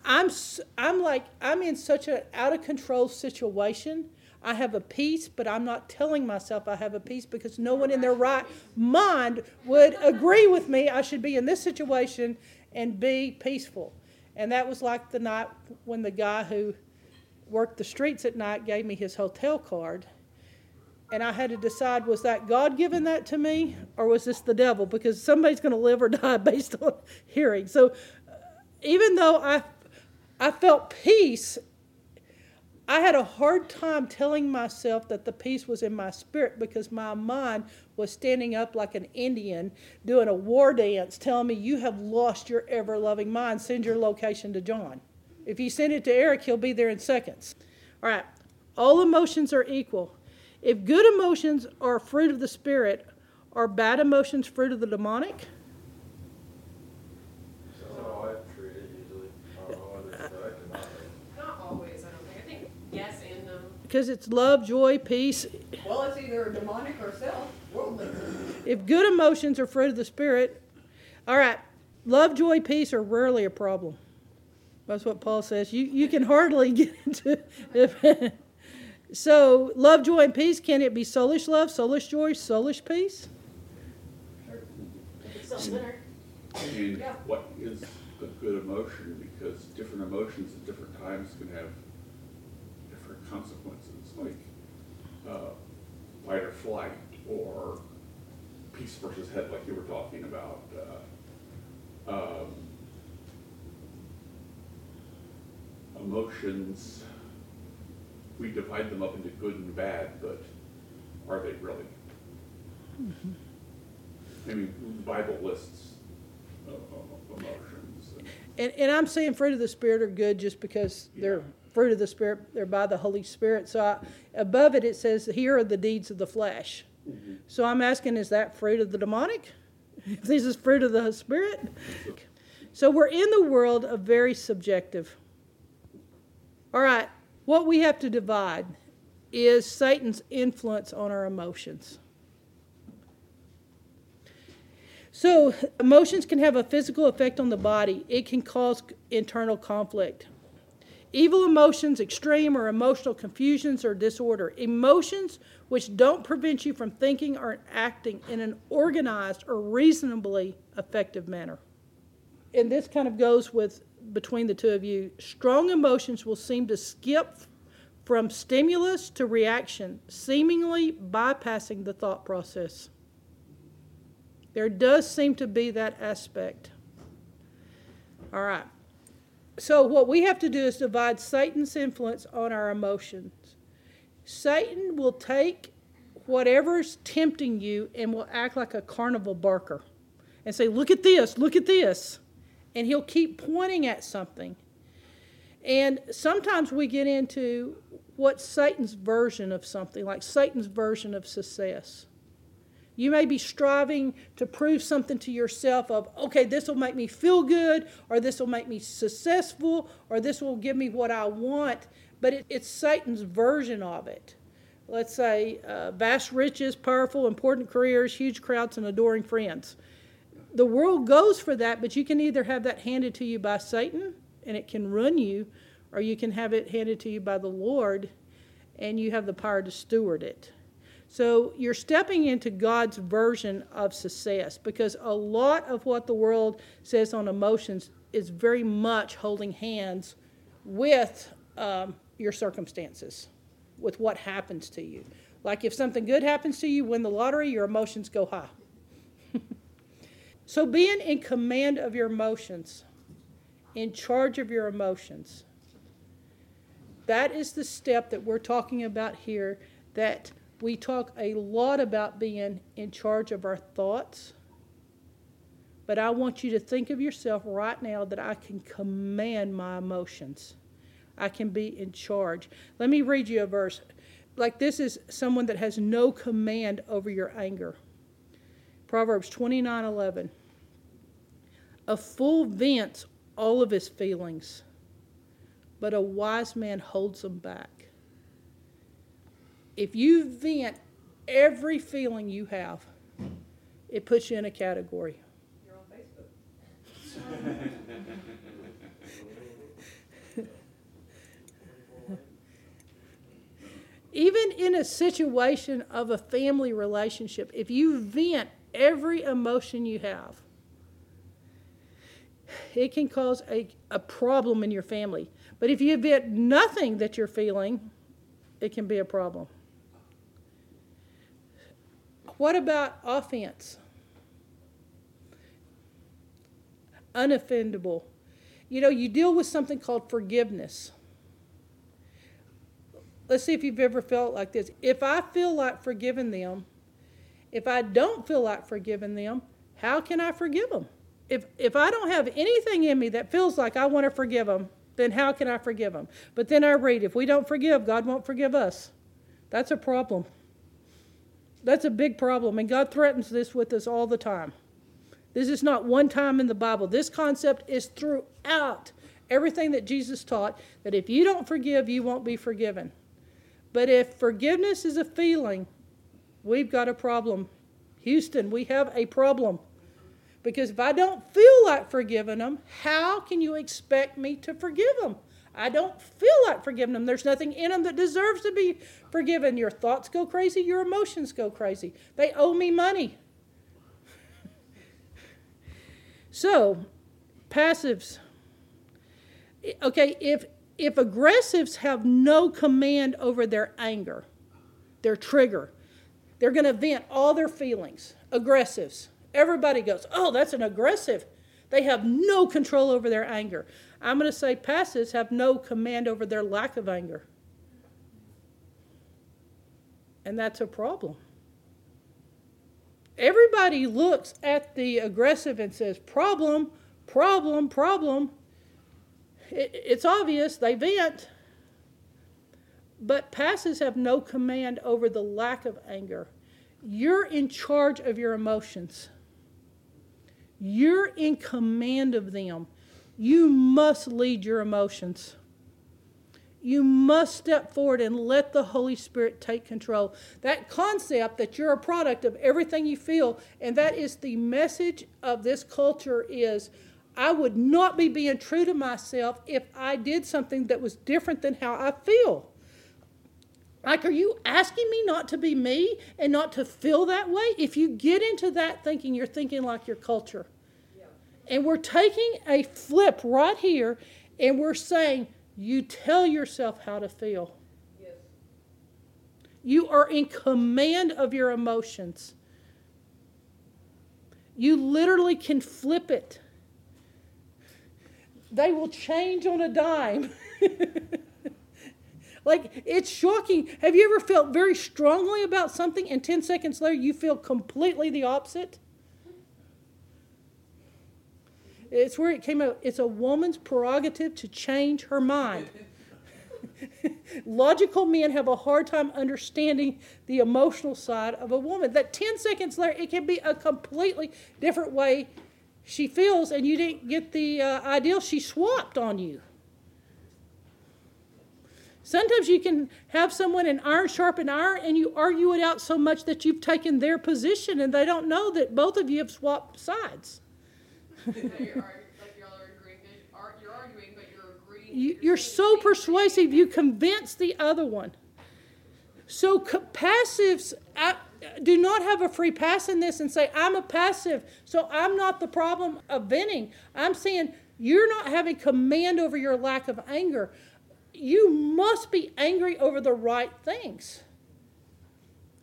I'm I'm like I'm in such an out of control situation. I have a peace, but I'm not telling myself I have a peace because no one in their right mind would agree with me. I should be in this situation and be peaceful. And that was like the night when the guy who worked the streets at night gave me his hotel card and I had to decide was that God giving that to me or was this the devil? Because somebody's going to live or die based on hearing. So, uh, even though I, I felt peace, I had a hard time telling myself that the peace was in my spirit because my mind was standing up like an Indian doing a war dance, telling me, You have lost your ever loving mind. Send your location to John. If you send it to Eric, he'll be there in seconds. All right, all emotions are equal. If good emotions are fruit of the Spirit, are bad emotions fruit of the demonic? That's I treat it usually. Don't know whether it's correct or not. Not always, I don't think. I think yes and no. Because it's love, joy, peace. Well, it's either demonic or self, worldly. If good emotions are fruit of the Spirit, all right, love, joy, peace are rarely a problem. That's what Paul says. You, you can hardly get into it. so, love, joy, and peace, can it be soulish love, soulish joy, soulish peace? If it's something. And Yeah. what is a good emotion? Because different emotions at different times can have different consequences, like uh, fight or flight, or peace versus head, like you were talking about. Uh, um, emotions, we divide them up into good and bad, but are they really? I mean, the Bible lists uh, uh, emotions. and- And, and I'm saying fruit of the Spirit are good just because they're fruit of the Spirit, they're by the Holy Spirit. So I, above it, it says, Here are the deeds of the flesh. So I'm asking, is that fruit of the demonic? If this is fruit of the Spirit? So we're in the world of very subjective. All right, what we have to divide is Satan's influence on our emotions. So, emotions can have a physical effect on the body. It can cause internal conflict. Evil emotions, extreme or emotional confusions or disorder. Emotions which don't prevent you from thinking or acting in an organized or reasonably effective manner. And this kind of goes with between the two of you. Strong emotions will seem to skip from stimulus to reaction, seemingly bypassing the thought process. There does seem to be that aspect. All right. So, what we have to do is divide Satan's influence on our emotions. Satan will take whatever's tempting you and will act like a carnival barker and say, Look at this, look at this. And he'll keep pointing at something. And sometimes we get into what's Satan's version of something, like Satan's version of success. You may be striving to prove something to yourself of, okay, this will make me feel good, or this will make me successful, or this will give me what I want, but it, it's Satan's version of it. Let's say uh, vast riches, powerful, important careers, huge crowds, and adoring friends. The world goes for that, but you can either have that handed to you by Satan, and it can run you, or you can have it handed to you by the Lord, and you have the power to steward it. So you're stepping into God's version of success because a lot of what the world says on emotions is very much holding hands with um, your circumstances, with what happens to you. Like if something good happens to you, win the lottery, your emotions go high. So being in command of your emotions, in charge of your emotions, that is the step that we're talking about here that we talk a lot about being in charge of our thoughts. But I want you to think of yourself right now that I can command my emotions. I can be in charge. Let me read you a verse. Like this is someone that has no command over your anger. Proverbs 29 11. A fool vents all of his feelings, but a wise man holds them back if you vent every feeling you have, it puts you in a category. You're on Facebook. Even in a situation of a family relationship, if you vent every emotion you have, it can cause a, a problem in your family. But if you vent nothing that you're feeling, it can be a problem. What about offense? Unoffendable. you know, you deal with something called forgiveness. Let's see if you've ever felt like this. If I feel like forgiving them, if I don't feel like forgiving them, how can I forgive them? If, if I don't have anything in me that feels like I want to forgive them, then how can I forgive them? But then I read, if we don't forgive, God won't forgive us. That's a problem. That's a big problem, and God threatens this with us all the time. This is not one time in the Bible. This concept is throughout everything that Jesus taught that if you don't forgive, you won't be forgiven. But if forgiveness is a feeling, we've got a problem. Houston, we have a problem. Because if I don't feel like forgiving them, how can you expect me to forgive them? I don't feel like forgiving them. There's nothing in them that deserves to be forgiven. Your thoughts go crazy, your emotions go crazy. They owe me money. so, passives. Okay, if if aggressives have no command over their anger, their trigger, they're going to vent all their feelings. Aggressives. Everybody goes, "Oh, that's an aggressive." They have no control over their anger. I'm going to say passives have no command over their lack of anger. And that's a problem. Everybody looks at the aggressive and says, problem, problem, problem. it's obvious, they vent. But passives have no command over the lack of anger. You're in charge of your emotions. You're in command of them. You must lead your emotions. You must step forward and let the Holy Spirit take control. That concept that you're a product of everything you feel, and that is the message of this culture is I would not be being true to myself if I did something that was different than how I feel. Like, are you asking me not to be me and not to feel that way? If you get into that thinking, you're thinking like your culture. Yeah. And we're taking a flip right here and we're saying, you tell yourself how to feel. Yes. You are in command of your emotions. You literally can flip it. They will change on a dime. Like, it's shocking. Have you ever felt very strongly about something and 10 seconds later you feel completely the opposite? It's where it came out. It's a woman's prerogative to change her mind. Logical men have a hard time understanding the emotional side of a woman. That 10 seconds later, it can be a completely different way she feels, and you didn't get the uh, ideal. She swapped on you. Sometimes you can have someone in iron sharpen iron and you argue it out so much that you've taken their position and they don't know that both of you have swapped sides. you, are so persuasive, you convince the other one. So passives I, do not have a free pass in this and say, I'm a passive, so I'm not the problem of venting. I'm saying you're not having command over your lack of anger you must be angry over the right things.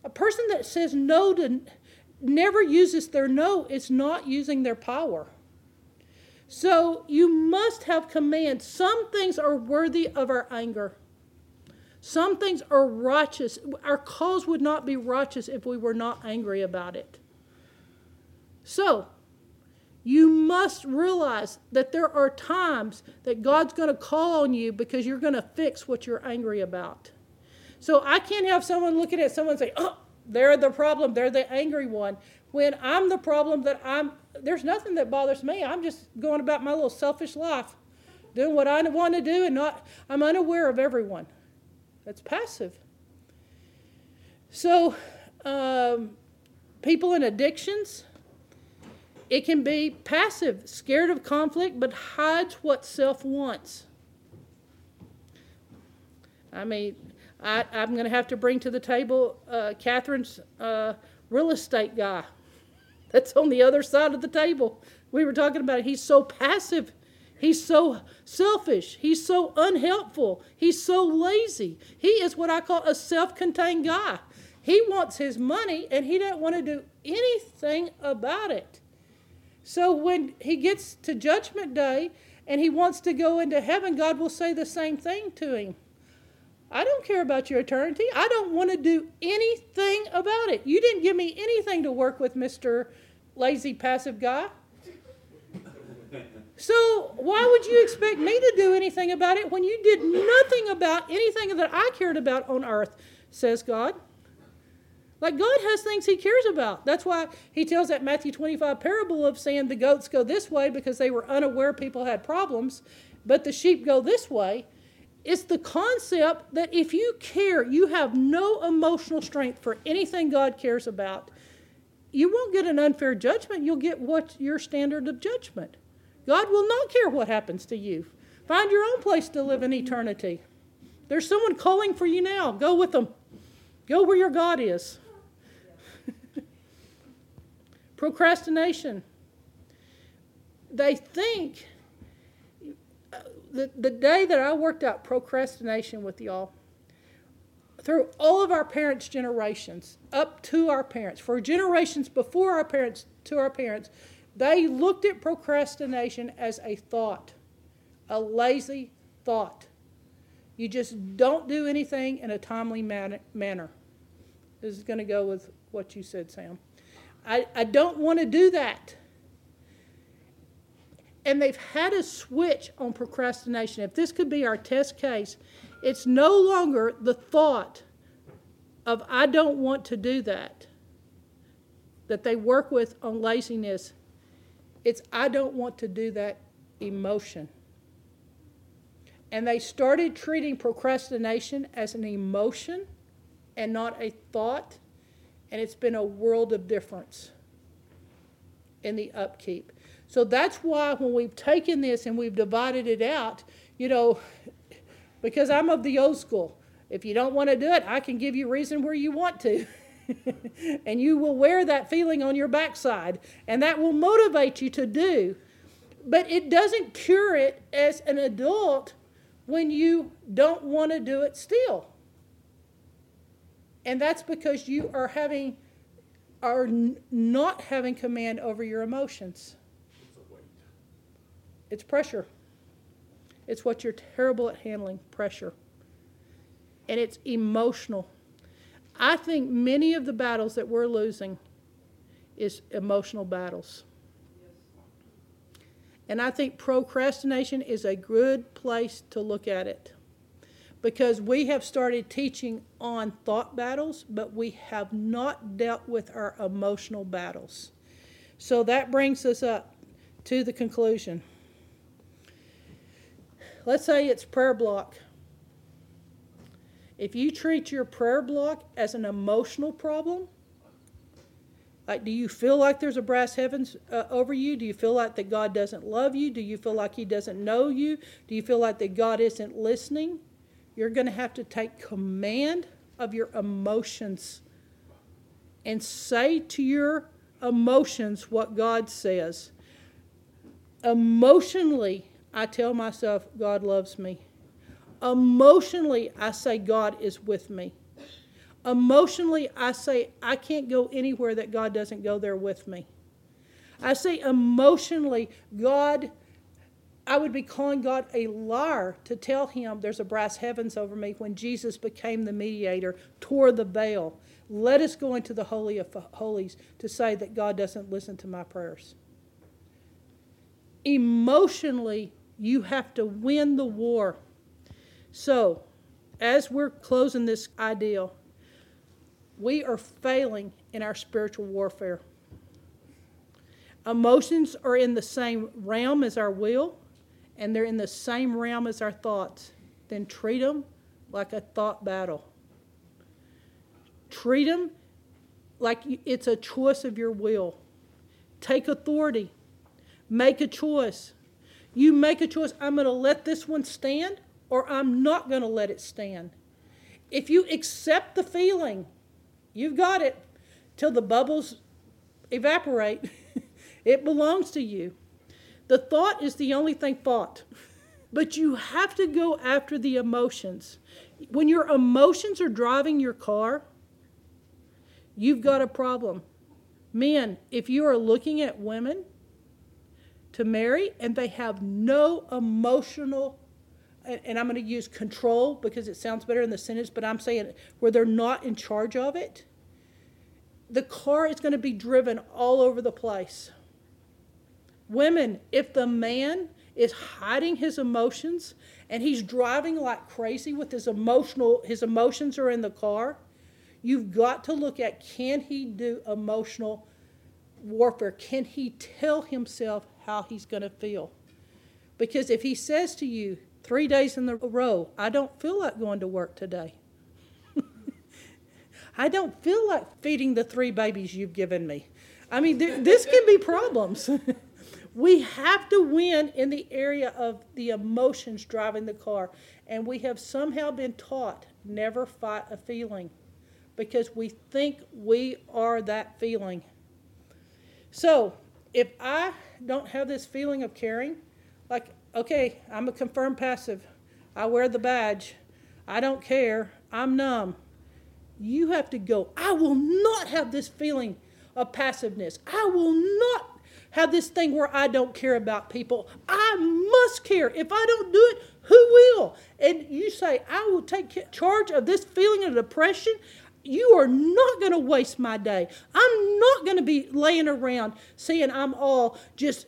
A person that says no to never uses their no is not using their power. So you must have command. Some things are worthy of our anger. Some things are righteous. Our cause would not be righteous if we were not angry about it. So, you must realize that there are times that God's going to call on you because you're going to fix what you're angry about. So I can't have someone looking at someone and say, oh, they're the problem, they're the angry one. When I'm the problem that I'm, there's nothing that bothers me. I'm just going about my little selfish life, doing what I want to do, and not, I'm unaware of everyone. That's passive. So, um, people in addictions, it can be passive, scared of conflict, but hides what self wants. I mean, I, am going to have to bring to the table uh, Catherine's uh, real estate guy. That's on the other side of the table. We were talking about it. He's so passive. He's so selfish. He's so unhelpful. He's so lazy. He is what I call a self contained guy. He wants his money and he doesn't want to do anything about it. So when he gets to Judgment Day and he wants to go into heaven, God will say the same thing to him. I don't care about your eternity. I don't want to do anything about it. You didn't give me anything to work with, Mr. Lazy Passive Guy. So, why would you expect me to do anything about it when you did nothing about anything that I cared about on earth, says God? Like, God has things He cares about. That's why He tells that Matthew 25 parable of saying the goats go this way because they were unaware people had problems, but the sheep go this way. It's the concept that if you care, you have no emotional strength for anything God cares about, you won't get an unfair judgment. You'll get what's your standard of judgment. God will not care what happens to you. Find your own place to live in eternity. There's someone calling for you now. Go with them. Go where your God is. Procrastination. They think the, the day that I worked out procrastination with y'all, through all of our parents' generations, up to our parents, for generations before our parents to our parents, they looked at procrastination as a thought, a lazy thought. You just don't do anything in a timely man- manner. This is going to go with what you said, Sam. I, I don't want to do that. And they've had a switch on procrastination. If this could be our test case, it's no longer the thought of, I don't want to do that, that they work with on laziness it's, I don't want to do that emotion. And they started treating procrastination as an emotion and not a thought. And it's been a world of difference in the upkeep. So that's why when we've taken this and we've divided it out, you know, because I'm of the old school. If you don't want to do it, I can give you reason where you want to. and you will wear that feeling on your backside, and that will motivate you to do. But it doesn't cure it as an adult when you don't want to do it still. And that's because you are having are n- not having command over your emotions. It's pressure. It's what you're terrible at handling, pressure. And it's emotional. I think many of the battles that we're losing is emotional battles. And I think procrastination is a good place to look at it because we have started teaching on thought battles, but we have not dealt with our emotional battles. So that brings us up to the conclusion. Let's say it's prayer block. If you treat your prayer block as an emotional problem, like, do you feel like there's a brass heavens uh, over you? Do you feel like that God doesn't love you? Do you feel like He doesn't know you? Do you feel like that God isn't listening? You're going to have to take command of your emotions and say to your emotions what God says. Emotionally, I tell myself, God loves me. Emotionally, I say, God is with me. Emotionally, I say, I can't go anywhere that God doesn't go there with me. I say, emotionally, God, I would be calling God a liar to tell him there's a brass heavens over me when Jesus became the mediator, tore the veil. Let us go into the Holy of Holies to say that God doesn't listen to my prayers. Emotionally, you have to win the war. So, as we're closing this ideal, we are failing in our spiritual warfare. Emotions are in the same realm as our will, and they're in the same realm as our thoughts. Then treat them like a thought battle. Treat them like it's a choice of your will. Take authority. Make a choice. You make a choice. I'm going to let this one stand or I'm not going to let it stand. If you accept the feeling, you've got it till the bubbles evaporate. it belongs to you. The thought is the only thing thought. But you have to go after the emotions. When your emotions are driving your car, you've got a problem. Men, if you are looking at women to marry and they have no emotional and, I'm going to use control because it sounds better in the sentence, but I'm saying where they're not in charge of it, the car is going to be driven all over the place. Women, if the man is hiding his emotions and he's driving like crazy with his emotional his emotions are in the car, you've got to look at can he do emotional warfare? Can he tell himself how he's going to feel? Because if he says to you, three days in a row, I don't feel like going to work today. I don't feel like feeding the three babies you've given me. I mean, th- this can be problems. we have to win in the area of the emotions driving the car. And we have somehow been taught never fight a feeling because we think we are that feeling. So, if I don't have this feeling of caring, like okay, I'm a confirmed passive. I wear the badge. I don't care. I'm numb. You have to go, I will not have this feeling of passiveness. I will not have this thing where I don't care about people. I must care. If I don't do it, who will? And you say, I will take charge of this feeling of depression. You are not going to waste my day. I'm not going to be laying around saying I'm all just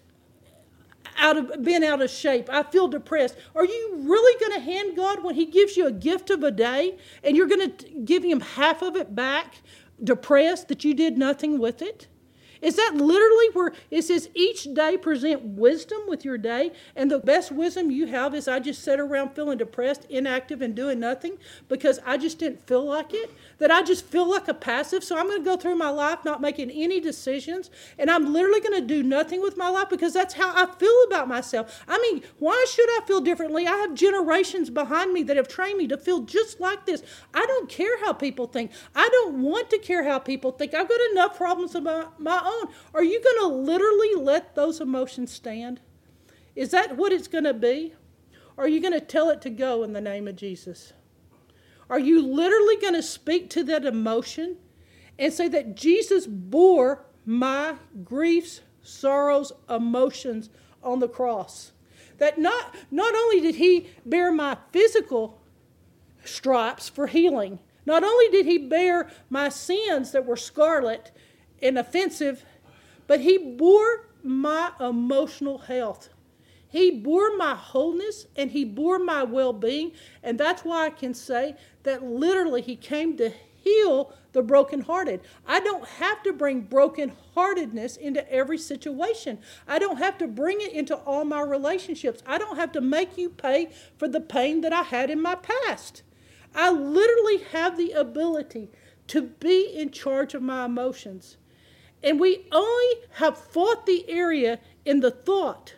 out of been out of shape. I feel depressed. Are you really going to hand God when He gives you a gift of a day and you're going to give Him half of it back, depressed that you did nothing with it? Is that literally where it says each day present wisdom with your day? And the best wisdom you have is I just sit around feeling depressed, inactive, and doing nothing because I just didn't feel like it? That I just feel like a passive, so I'm going to go through my life not making any decisions, and I'm literally going to do nothing with my life because that's how I feel about myself. I mean, why should I feel differently? I have generations behind me that have trained me to feel just like this. I don't care how people think. I don't want to care how people think. I've got enough problems my, my own. Are you going to literally let those emotions stand? Is that what it's going to be? Or are you going to tell it to go in the name of Jesus? Are you literally going to speak to that emotion and say that Jesus bore my griefs, sorrows, emotions on the cross? That not, not only did he bear my physical stripes for healing, not only did he bear my sins that were scarlet and offensive but He bore my emotional health. He bore my wholeness and He bore my well being. And that's why I can say that literally He came to heal the brokenhearted. I don't have to bring brokenheartedness into every situation. I don't have to bring it into all my relationships. I don't have to make you pay for the pain that I had in my past. I literally have the ability to be in charge of my emotions. And we only have fought the area in the thought,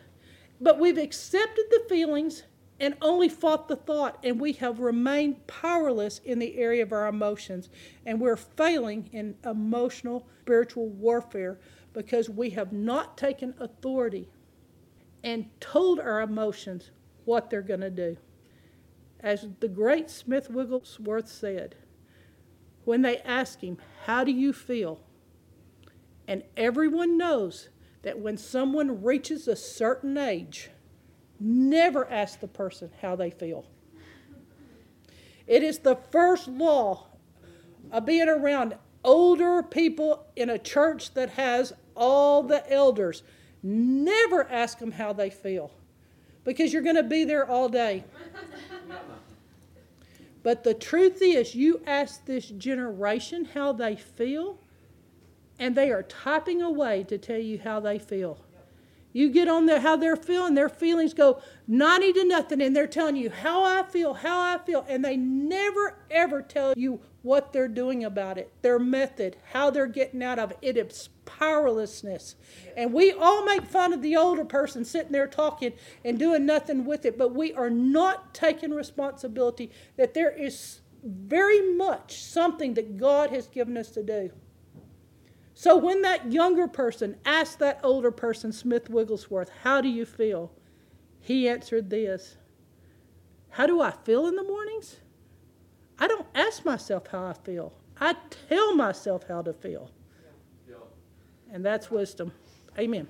but we've accepted the feelings and only fought the thought, and we have remained powerless in the area of our emotions. And we're failing in emotional, spiritual warfare because we have not taken authority and told our emotions what they're going to do. As the great Smith Wigglesworth said, when they asked him, How do you feel? And everyone knows that when someone reaches a certain age, never ask the person how they feel. It is the first law of being around older people in a church that has all the elders. Never ask them how they feel because you're going to be there all day. But the truth is, you ask this generation how they feel, and they are typing away to tell you how they feel. You get on there how they're feeling, their feelings go 90 to nothing, and they're telling you how I feel, how I feel, and they never ever tell you what they're doing about it, their method, how they're getting out of it. It is powerlessness. And we all make fun of the older person sitting there talking and doing nothing with it, but we are not taking responsibility that there is very much something that God has given us to do. So when that younger person asked that older person, Smith Wigglesworth, How do you feel? He answered this How do I feel in the mornings? I don't ask myself how I feel, I tell myself how to feel. And that's wisdom. Amen.